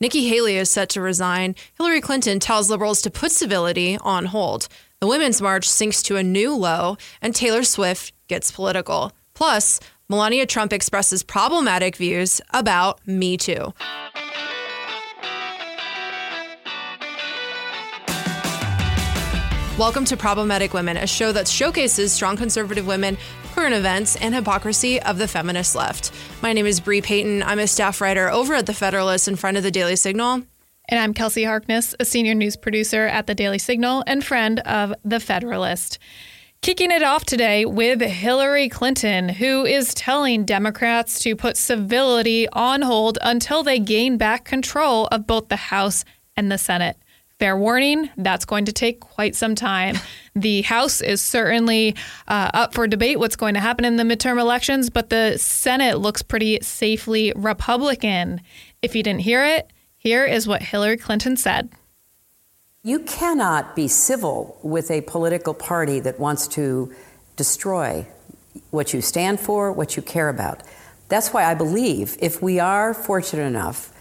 Nikki Haley is set to resign. Hillary Clinton tells liberals to put civility on hold. The Women's March sinks to a new low, and Taylor Swift gets political. Plus, Melania Trump expresses problematic views about Me Too. Welcome to Problematic Women, a show that showcases strong conservative women, current events, and hypocrisy of the feminist left. My name is Bre Payton. I'm a staff writer over at The Federalist in front of the Daily Signal. And I'm Kelsey Harkness, a senior news producer at the Daily Signal and friend of The Federalist. Kicking it off today with Hillary Clinton, who is telling Democrats to put civility on hold until they gain back control of both the House and the Senate. Fair warning, that's going to take quite some time. The House is certainly uh, up for debate what's going to happen in the midterm elections, but the Senate looks pretty safely Republican. If you didn't hear it, here is what Hillary Clinton said. You cannot be civil with a political party that wants to destroy what you stand for, what you care about. That's why I believe if we are fortunate enough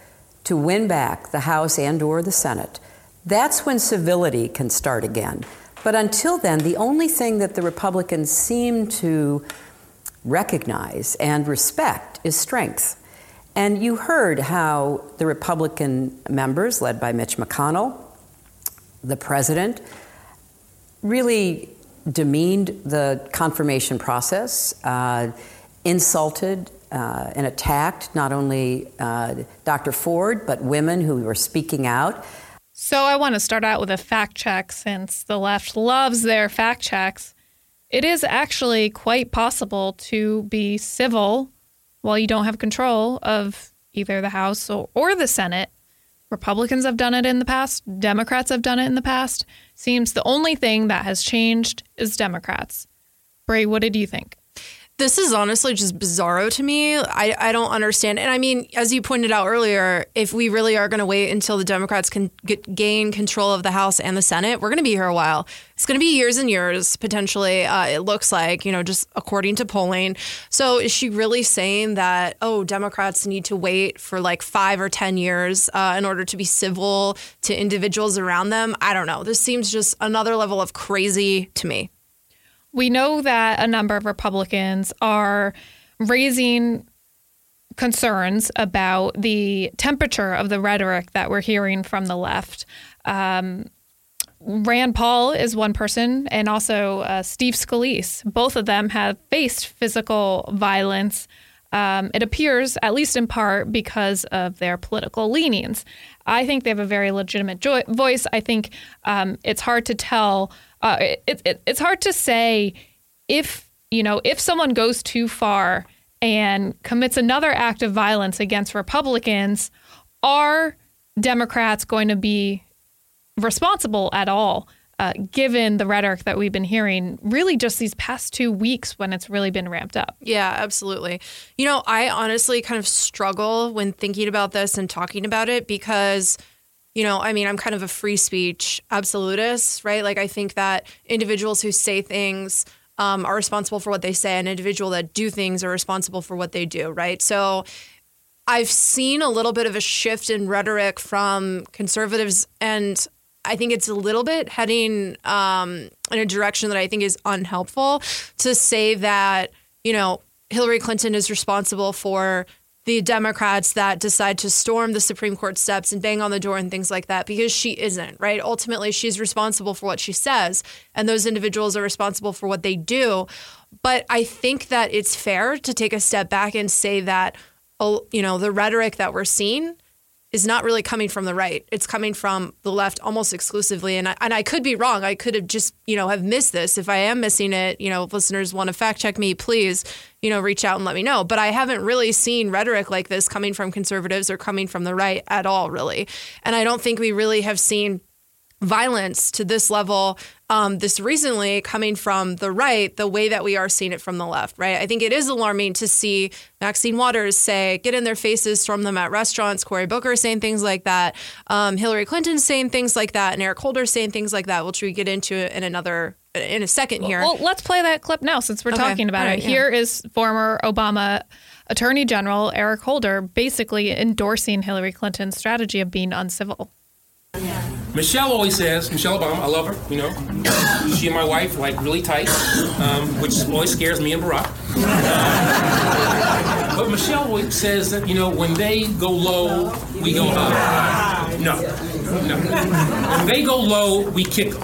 to win back the House and or the Senate, that's when civility can start again. But until then, the only thing that the Republicans seem to recognize and respect is strength. And you heard how the Republican members, led by Mitch McConnell, the president, really demeaned the confirmation process, uh, insulted uh, and attacked not only uh, Dr. Ford, but women who were speaking out. So I want to start out with a fact check since the left loves their fact checks. It is actually quite possible to be civil while you don't have control of either the House or, the Senate. Republicans have done it in the past, Democrats have done it in the past. Seems the only thing that has changed is Democrats. Bre, what did you think? This is honestly just bizarro to me. I, I don't understand. And I mean, as you pointed out earlier, if we really are going to wait until the Democrats can get, gain control of the House and the Senate, we're going to be here a while. It's going to be years and years, potentially. Uh, it looks like, you know, just according to polling. So is she really saying that, oh, Democrats need to wait for like five or 10 years uh, in order to be civil to individuals around them? I don't know. This seems just another level of crazy to me we know that a number of Republicans are raising concerns about the temperature of the rhetoric that we're hearing from the left. Um, Rand Paul is one person, and also uh, Steve Scalise. Both of them have faced physical violence. Um, it appears, at least in part, because of their political leanings. I think they have a very legitimate jo- voice. I think um, it's hard to tell uh, it, it, it's hard to say if you know if someone goes too far and commits another act of violence against Republicans, are Democrats going to be responsible at all? Uh, given the rhetoric that we've been hearing, really just these past two weeks when it's really been ramped up. Yeah, absolutely. You know, I honestly kind of struggle when thinking about this and talking about it because you know, I mean, I'm kind of a free speech absolutist, right? Like, I think that individuals who say things um, are responsible for what they say, and individual that do things are responsible for what they do, right? So, I've seen a little bit of a shift in rhetoric from conservatives, and I think it's a little bit heading um, in a direction that I think is unhelpful to say that, you know, Hillary Clinton is responsible for the Democrats that decide to storm the Supreme Court steps and bang on the door and things like that because she isn't, right? Ultimately, she's responsible for what she says, and those individuals are responsible for what they do. But I think that it's fair to take a step back and say that, oh, you know, the rhetoric that we're seeing is not really coming from the right. It's coming from the left almost exclusively. And I, and I could be wrong. I could have just, you know, have missed this. If I am missing it, you know, listeners want to fact check me, please, you know, reach out and let me know. But I haven't really seen rhetoric like this coming from conservatives or coming from the right at all, really. And I don't think we really have seen violence to this level um, this recently coming from the right the way that we are seeing it from the left right i think it is alarming to see maxine waters say get in their faces storm them at restaurants cory booker saying things like that um, hillary clinton saying things like that and eric holder saying things like that which we get into in another in a second here well let's play that clip now since we're okay. talking about right, it yeah. here is former obama Attorney General Eric Holder basically endorsing Hillary Clinton's strategy of being uncivil. Michelle always says, Michelle Obama, I love her, you know. she and my wife, like, really tight, um, which always scares me and Barack. but Michelle always says that, you know, when they go low, we go high. No, no. When they go low, we kick them.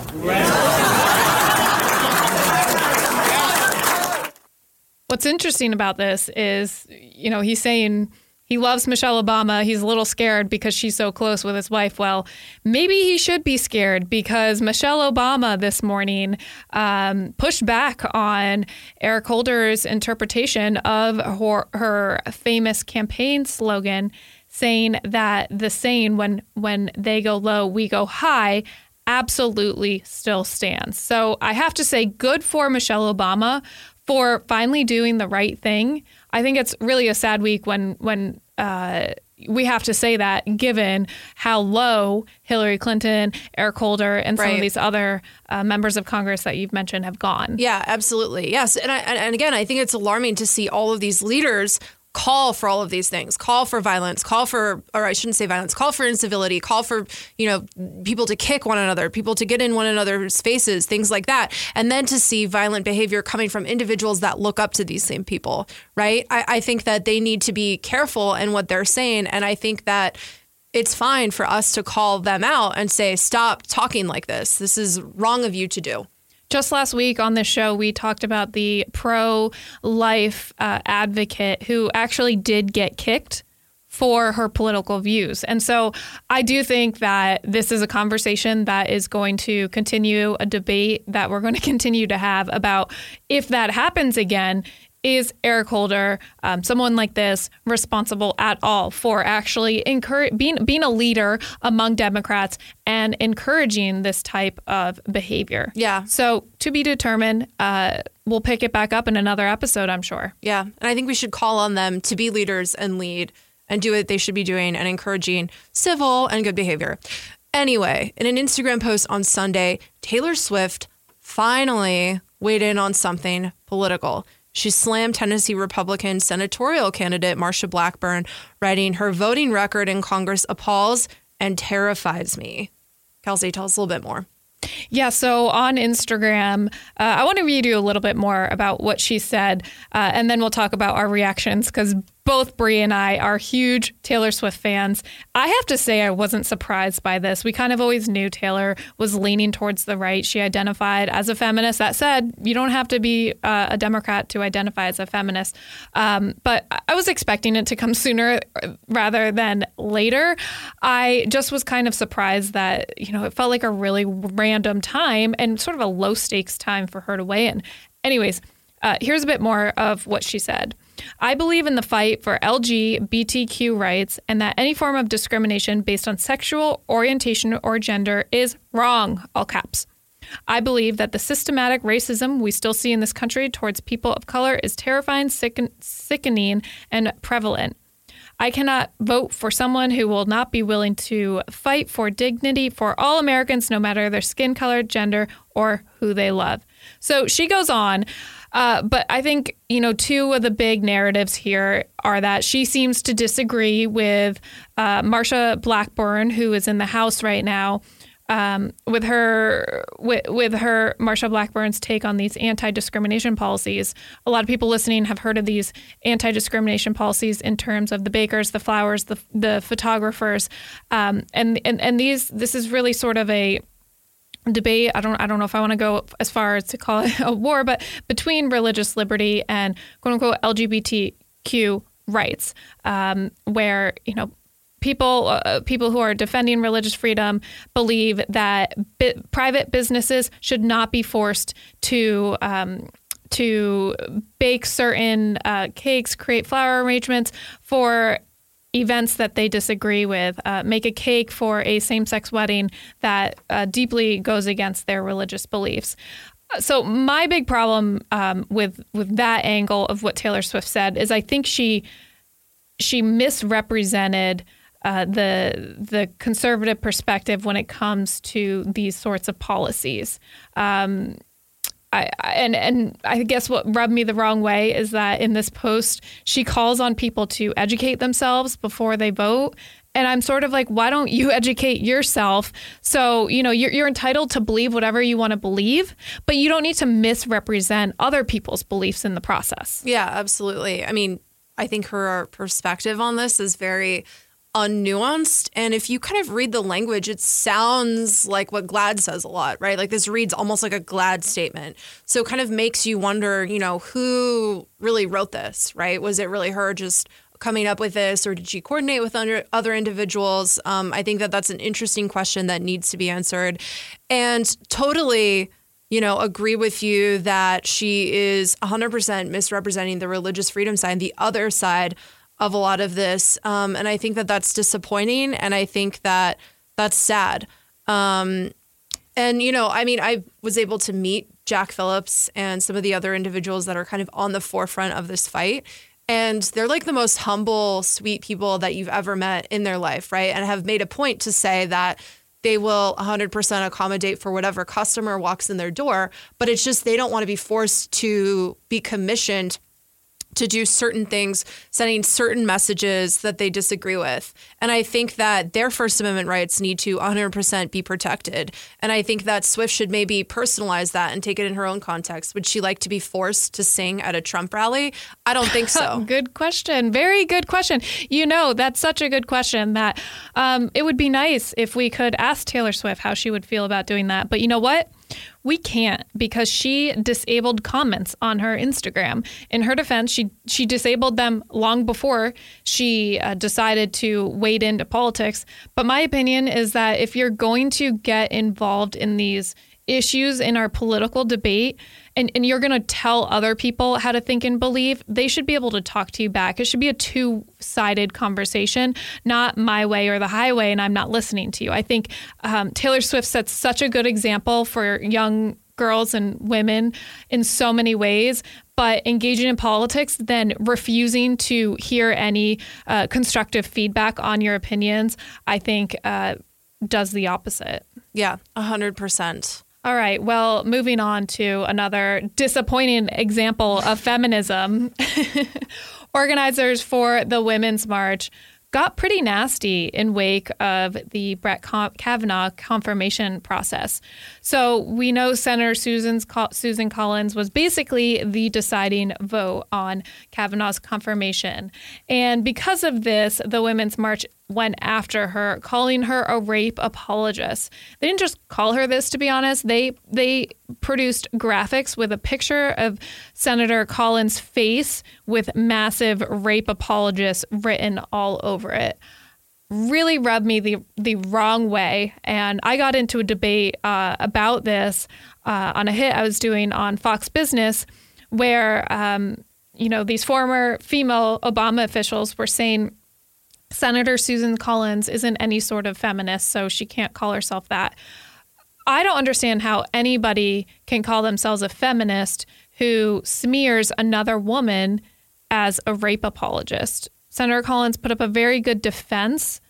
What's interesting about this is, you know, he's saying he loves Michelle Obama. He's a little scared because she's so close with his wife. Well, maybe he should be scared because Michelle Obama this morning um, pushed back on Eric Holder's interpretation of her, her famous campaign slogan, saying that the saying "when when they go low, we go high." absolutely still stands. So I have to say, good for Michelle Obama for finally doing the right thing. I think it's really a sad week when when uh, we have to say that, given how low Hillary Clinton, Eric Holder, and some right. of these other uh, members of Congress that you've mentioned have gone. Yeah, absolutely. Yes, and I, and again, I think it's alarming to see all of these leaders call for all of these things call for violence call for or i shouldn't say violence call for incivility call for you know people to kick one another people to get in one another's faces things like that. And then to see violent behavior coming from individuals that look up to these same people right? I, I think that they need to be careful in what they're saying. And i think that it's fine for us to call them out and say stop talking like this. This is wrong of you to do just last week on this show, we talked about the pro life uh, advocate who actually did get kicked for her political views. And so I do think that this is a conversation that is going to continue a debate that we're going to continue to have about if that happens again, is Eric Holder, um, someone like this, responsible at all for actually encourage, being being a leader among Democrats and encouraging this type of behavior? Yeah. So to be determined. Uh, we'll pick it back up in another episode, I'm sure. Yeah, and I think we should call on them to be leaders and lead and do what they should be doing and encouraging civil and good behavior. Anyway, in an Instagram post on Sunday, Taylor Swift finally weighed in on something political. She slammed Tennessee Republican senatorial candidate Marsha Blackburn, writing, Her voting record in Congress appalls and terrifies me. Kelsey, tell us a little bit more. Yeah, so on Instagram, uh, I want to read you a little bit more about what she said, uh, and then we'll talk about our reactions because both Bre and I are huge Taylor Swift fans. I have to say, I wasn't surprised by this. We kind of always knew Taylor was leaning towards the right. She identified as a feminist. That said, you don't have to be uh, a Democrat to identify as a feminist. Um, but I was expecting it to come sooner rather than later. I just was kind of surprised that, you know, it felt like a really random time and sort of a low stakes time for her to weigh in. Anyways, uh, here's a bit more of what she said. I believe in the fight for LGBTQ rights and that any form of discrimination based on sexual orientation or gender is wrong, all caps. I believe that the systematic racism we still see in this country towards people of color is terrifying, sicken- sickening, and prevalent. I cannot vote for someone who will not be willing to fight for dignity for all Americans, no matter their skin color, gender, or who they love. So she goes on. Uh, but I think, you know, two of the big narratives here are that she seems to disagree with uh, Marsha Blackburn, who is in the House right now. Um, with her with, with her Marsha Blackburn's take on these anti-discrimination policies. A lot of people listening have heard of these anti-discrimination policies in terms of the bakers, the flowers, the the photographers, um, and and and these this is really sort of a debate. I don't i don't know if i want to go as far as to call it a war but between religious liberty and quote unquote lgbtq rights um, where you know people uh, people who are defending religious freedom believe that bi- private businesses should not be forced to um, to bake certain uh, cakes, create flower arrangements for events that they disagree with, uh, make a cake for a same sex wedding that uh, deeply goes against their religious beliefs. So my big problem um, with with that angle of what Taylor Swift said is I think she she misrepresented uh, the the conservative perspective when it comes to these sorts of policies. Um, I, and and I guess what rubbed me the wrong way is that in this post she calls on people to educate themselves before they vote and I'm sort of like, why don't you educate yourself? So, you know, you're, you're entitled to believe whatever you want to believe, but you don't need to misrepresent other people's beliefs in the process. Yeah, absolutely. I mean, I think her perspective on this is very unnuanced. And if you kind of read the language, it sounds like what GLAAD says a lot, right? Like this reads almost like a GLAAD statement. So kind of makes you wonder, you know, who really wrote this, right? Was it really her just coming up with this, or did she coordinate with other individuals? Um, I think that that's an interesting question that needs to be answered. And totally, you know, agree with you that she is 100% misrepresenting the religious freedom side, the other side of a lot of this. Um, and I think that that's disappointing. And I think that that's sad. Um, and, you know, I mean, I was able to meet Jack Phillips and some of the other individuals that are kind of on the forefront of this fight. And they're like the most humble, sweet people that you've ever met in their life, right? And have made a point to say that they will 100% accommodate for whatever customer walks in their door. But it's just they don't want to be forced to be commissioned to do certain things, sending certain messages that they disagree with. And I think that their First Amendment rights need to 100% be protected. And I think that Swift should maybe personalize that and take it in her own context. Would she like to be forced to sing at a Trump rally? I don't think so. good question. Very good question. You know, that's such a good question that um, it would be nice if we could ask Taylor Swift how she would feel about doing that. But you know what? We can't because she disabled comments on her Instagram. In her defense, she she disabled them long before she uh, decided to wade into politics. But my opinion is that if you're going to get involved in these issues in our political debate and, and you're going to tell other people how to think and believe, they should be able to talk to you back. It should be a two sided conversation, not my way or the highway, and I'm not listening to you. I think um, Taylor Swift sets such a good example for young girls and women in so many ways but engaging in politics then refusing to hear any uh, constructive feedback on your opinions i think uh, does the opposite yeah 100% all right. Well, moving on to another disappointing example of feminism. Organizers for the Women's March got pretty nasty in wake of the Brett Kavanaugh confirmation process. So we know Senator Susan's, Susan Collins was basically the deciding vote on Kavanaugh's confirmation. And because of this, the Women's March went after her, calling her a rape apologist. They didn't just call her this, to be honest. They they produced graphics with a picture of Senator Collins' face with massive rape apologist written all over it. Really rubbed me the the wrong way, and I got into a debate uh, about this uh, on a hit I was doing on Fox Business, where um, you know these former female Obama officials were saying Senator Susan Collins isn't any sort of feminist, so she can't call herself that. I don't understand how anybody can call themselves a feminist who smears another woman as a rape apologist. Senator Collins put up a very good defense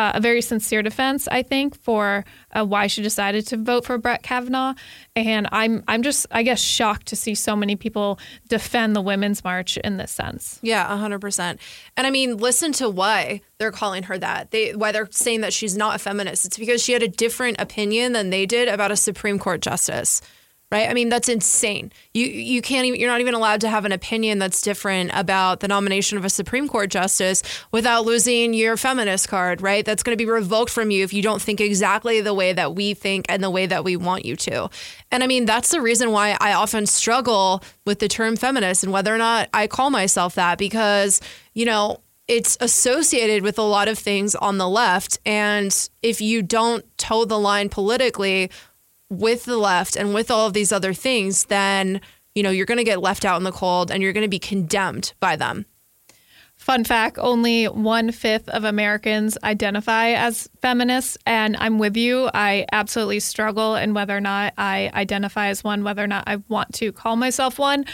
uh, a very sincere defense, I think, for uh, why she decided to vote for Brett Kavanaugh. And I'm I'm just I guess shocked to see so many people defend the Women's March in this sense. Yeah, hundred percent. And I mean, listen to why they're calling her that. They why they're saying that she's not a feminist. It's because she had a different opinion than they did about a Supreme Court justice right? I mean, that's insane. You you can't even you're not even allowed to have an opinion that's different about the nomination of a Supreme Court justice without losing your feminist card, right? That's going to be revoked from you if you don't think exactly the way that we think and the way that we want you to. And I mean, that's the reason why I often struggle with the term feminist and whether or not I call myself that because, you know, it's associated with a lot of things on the left. And if you don't toe the line politically, with the left and with all of these other things, then you know you're going to get left out in the cold and you're going to be condemned by them. Fun fact only one fifth of Americans identify as feminists, and I'm with you. I absolutely struggle in whether or not I identify as one, whether or not I want to call myself one.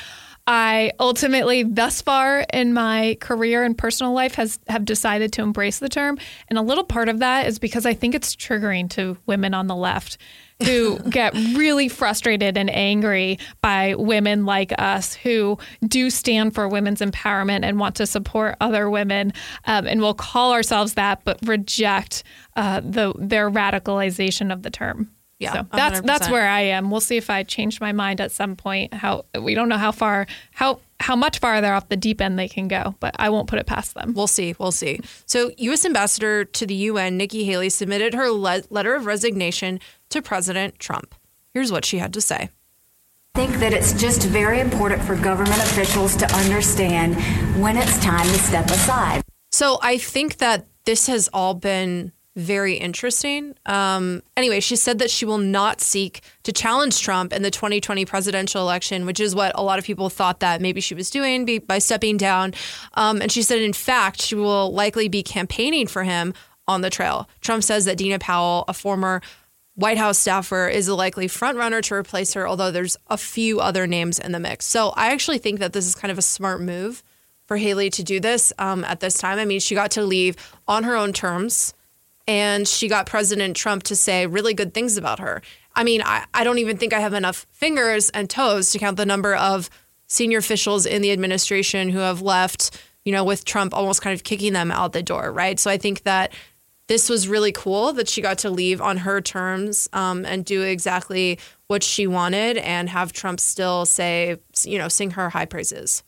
I ultimately, thus far in my career and personal life, has have decided to embrace the term, and a little part of that is because I think it's triggering to women on the left who get really frustrated and angry by women like us who do stand for women's empowerment and want to support other women, um, and will call ourselves that, but reject uh, the their radicalization of the term. Yeah, so that's 100%. that's where I am. We'll see if I change my mind at some point. How we don't know how far how how much farther off the deep end they can go, but I won't put it past them. We'll see. We'll see. So, U.S. Ambassador to the UN, Nikki Haley, submitted her le- letter of resignation to President Trump. Here's what she had to say. I think that it's just very important for government officials to understand when it's time to step aside. So, I think that this has all been very interesting. Um, anyway, she said that she will not seek to challenge Trump in the 2020 presidential election, which is what a lot of people thought that maybe she was doing by stepping down. Um, and she said, in fact, she will likely be campaigning for him on the trail. Trump says that Dina Powell, a former White House staffer, is a likely frontrunner to replace her, although there's a few other names in the mix. So I actually think that this is kind of a smart move for Haley to do this um, at this time. I mean, she got to leave on her own terms and she got President Trump to say really good things about her. I mean, I, I don't even think I have enough fingers and toes to count the number of senior officials in the administration who have left, you know, with Trump almost kind of kicking them out the door, right? So I think that this was really cool that she got to leave on her terms um, and do exactly what she wanted and have Trump still say, you know, sing her high praises.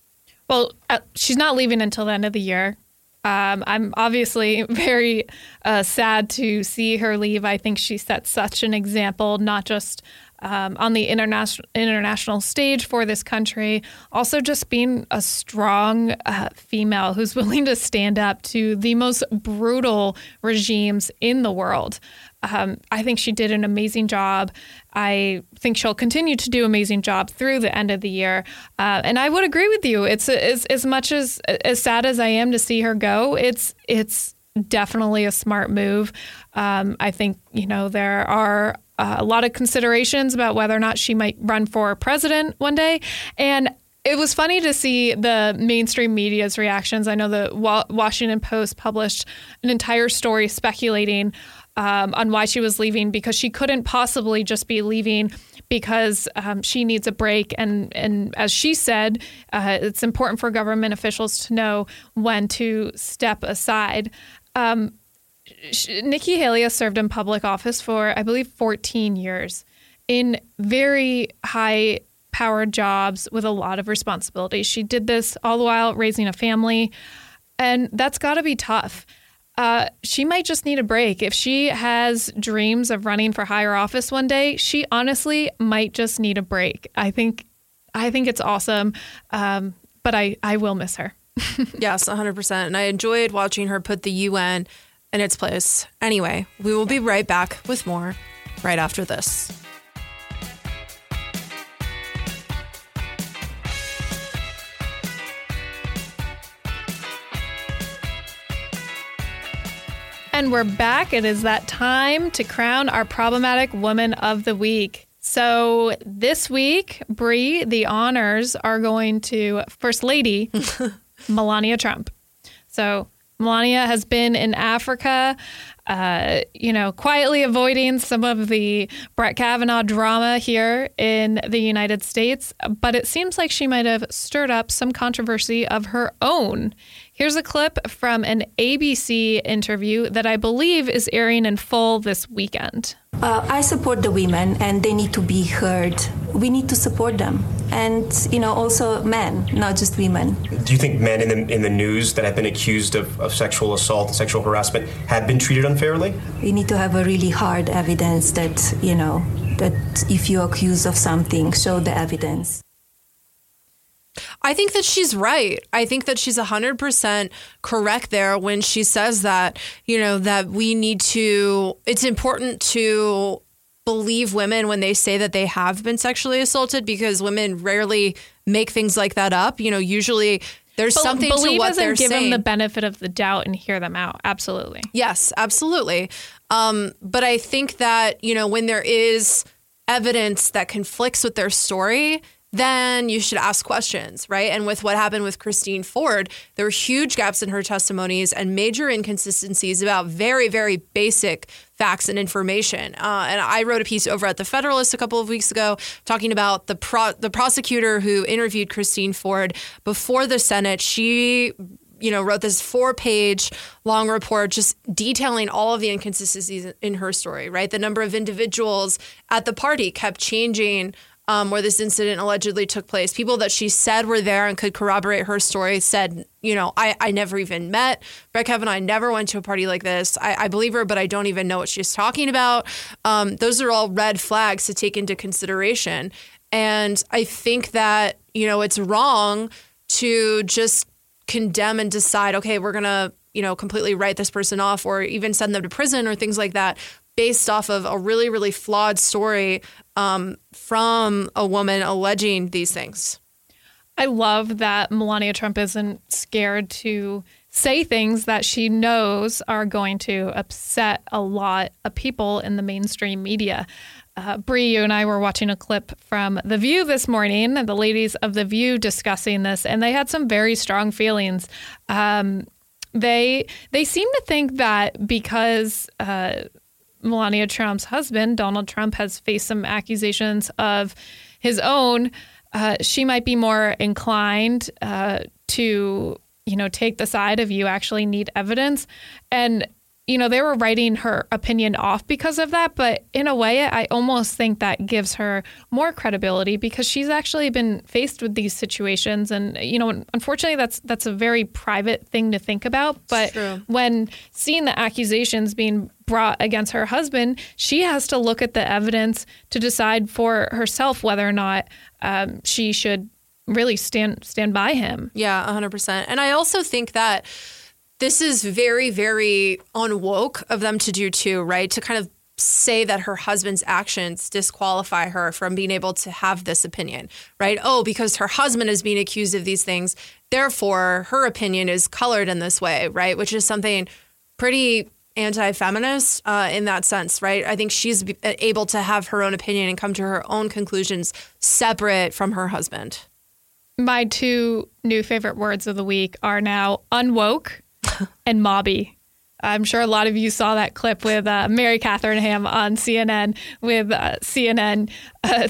Well, uh, she's not leaving until the end of the year. Um, I'm obviously very uh, sad to see her leave. I think she set such an example, not just um, on the international international stage for this country, also just being a strong uh, female who's willing to stand up to the most brutal regimes in the world. Um, I think she did an amazing job. I think she'll continue to do amazing job through the end of the year. Uh, and I would agree with you. It's as, as much as as sad as I am to see her go. It's it's definitely a smart move. Um, I think you know there are uh, a lot of considerations about whether or not she might run for president one day, and it was funny to see the mainstream media's reactions. I know the Wa- Washington Post published an entire story speculating um, on why she was leaving because she couldn't possibly just be leaving because um, she needs a break. And, and as she said, uh, it's important for government officials to know when to step aside. Um, sh- Nikki Haley has served in public office for, I believe, 14 years in very high powered jobs with a lot of responsibility. She did this all the while raising a family, and that's got to be tough. Uh, she might just need a break. If she has dreams of running for higher office one day, she honestly might just need a break. I think, I think it's awesome, um, but I, I will miss her. yes, 100%. And I enjoyed watching her put the UN in its place. Anyway, we will be right back with more right after this. And we're back. It is that time to crown our problematic woman of the week. So this week, Bre, the honors are going to First Lady Melania Trump. So Melania has been in Africa, uh, you know, quietly avoiding some of the Brett Kavanaugh drama here in the United States, but it seems like she might have stirred up some controversy of her own. Here's a clip from an ABC interview that I believe is airing in full this weekend. Uh, I support the women, and they need to be heard. We need to support them, and you know, also men, not just women. Do you think men in the in the news that have been accused of, of sexual assault and sexual harassment have been treated unfairly? We need to have a really hard evidence that you know that if you're accused of something, show the evidence. I think that she's right. I think that she's 100% correct there when she says that, you know, that we need to, it's important to believe women when they say that they have been sexually assaulted because women rarely make things like that up. You know, usually there's Bel- something believe to what they're give saying. them the benefit of the doubt and hear them out. Absolutely. Yes, absolutely. Um, but I think that, you know, when there is evidence that conflicts with their story, then you should ask questions, right? And with what happened with Christine Ford, there were huge gaps in her testimonies and major inconsistencies about very, very basic facts and information. Uh, and I wrote a piece over at the Federalist a couple of weeks ago talking about the pro- the prosecutor who interviewed Christine Ford before the Senate. She you know, wrote this four page long report just detailing all of the inconsistencies in her story, right? The number of individuals at the party kept changing um, where this incident allegedly took place. People that she said were there and could corroborate her story said, you know, I, I never even met Brett Kavanaugh. I never went to a party like this. I, I believe her, but I don't even know what she's talking about. Um, those are all red flags to take into consideration. And I think that, you know, it's wrong to just condemn and decide, okay, we're going to, you know, completely write this person off or even send them to prison or things like that based off of a really, really flawed story um, from a woman alleging these things. I love that Melania Trump isn't scared to say things that she knows are going to upset a lot of people in the mainstream media. Uh, Bre, you and I were watching a clip from The View this morning, the ladies of The View discussing this, and they had some very strong feelings. Um, they they seem to think that because uh, Melania Trump's husband, Donald Trump, has faced some accusations of his own, uh, she might be more inclined uh, to, you know, take the side of you actually need evidence. And you know, they were writing her opinion off because of that. But in a way, I almost think that gives her more credibility because she's actually been faced with these situations. And, you know, unfortunately, that's that's a very private thing to think about. But when seeing the accusations being brought against her husband, she has to look at the evidence to decide for herself whether or not um, she should really stand stand by him. Yeah, 100%. And I also think that this is very, very unwoke of them to do too, right? To kind of say that her husband's actions disqualify her from being able to have this opinion, right? Oh, because her husband is being accused of these things, therefore her opinion is colored in this way, right? Which is something pretty anti-feminist uh, in that sense, right? I think she's able to have her own opinion and come to her own conclusions separate from her husband. My two new favorite words of the week are now unwoke and mobby. I'm sure a lot of you saw that clip with uh, Mary Katharine Ham on CNN with uh, CNN uh,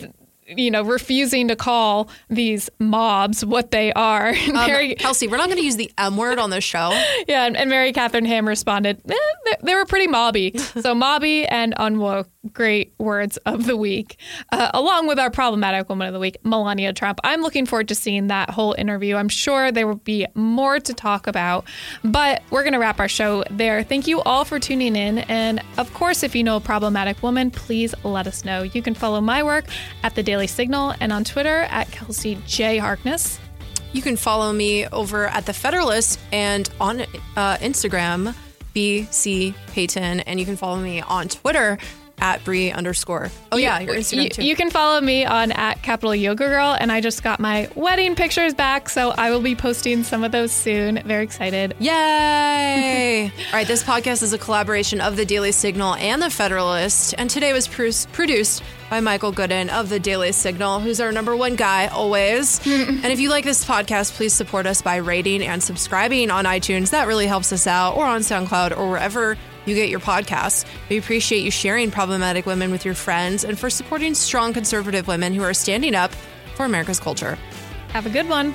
you know, refusing to call these mobs what they are. Um, Mary, Kelsey, we're not going to use the M word on this show. Yeah, and, and Mary Katharine Ham responded, eh, they, they, were pretty mobby. so mobby and unwoke, great words of the week, uh, along with our problematic woman of the week, Melania Trump. I'm looking forward to seeing that whole interview. I'm sure there will be more to talk about, but we're going to wrap our show there. Thank you all for tuning in. And of course, if you know a problematic woman, please let us know. You can follow my work at the Daily Daily Signal and on Twitter at Kelsey J. Harkness. You can follow me over at The Federalist and on uh, Instagram, BC Payton. And you can follow me on Twitter at Bre underscore. Oh yeah, your Instagram you, too. You can follow me on at Capital Yoga Girl, and I just got my wedding pictures back, so I will be posting some of those soon. Very excited! Yay! All right, this podcast is a collaboration of the Daily Signal and the Federalist, and today was produced by Michael Gooden of the Daily Signal, who's our number one guy always. and if you like this podcast, please support us by rating and subscribing on iTunes. That really helps us out, or on SoundCloud, or wherever you get your podcasts. We appreciate you sharing problematic women with your friends and for supporting strong conservative women who are standing up for America's culture. Have a good one.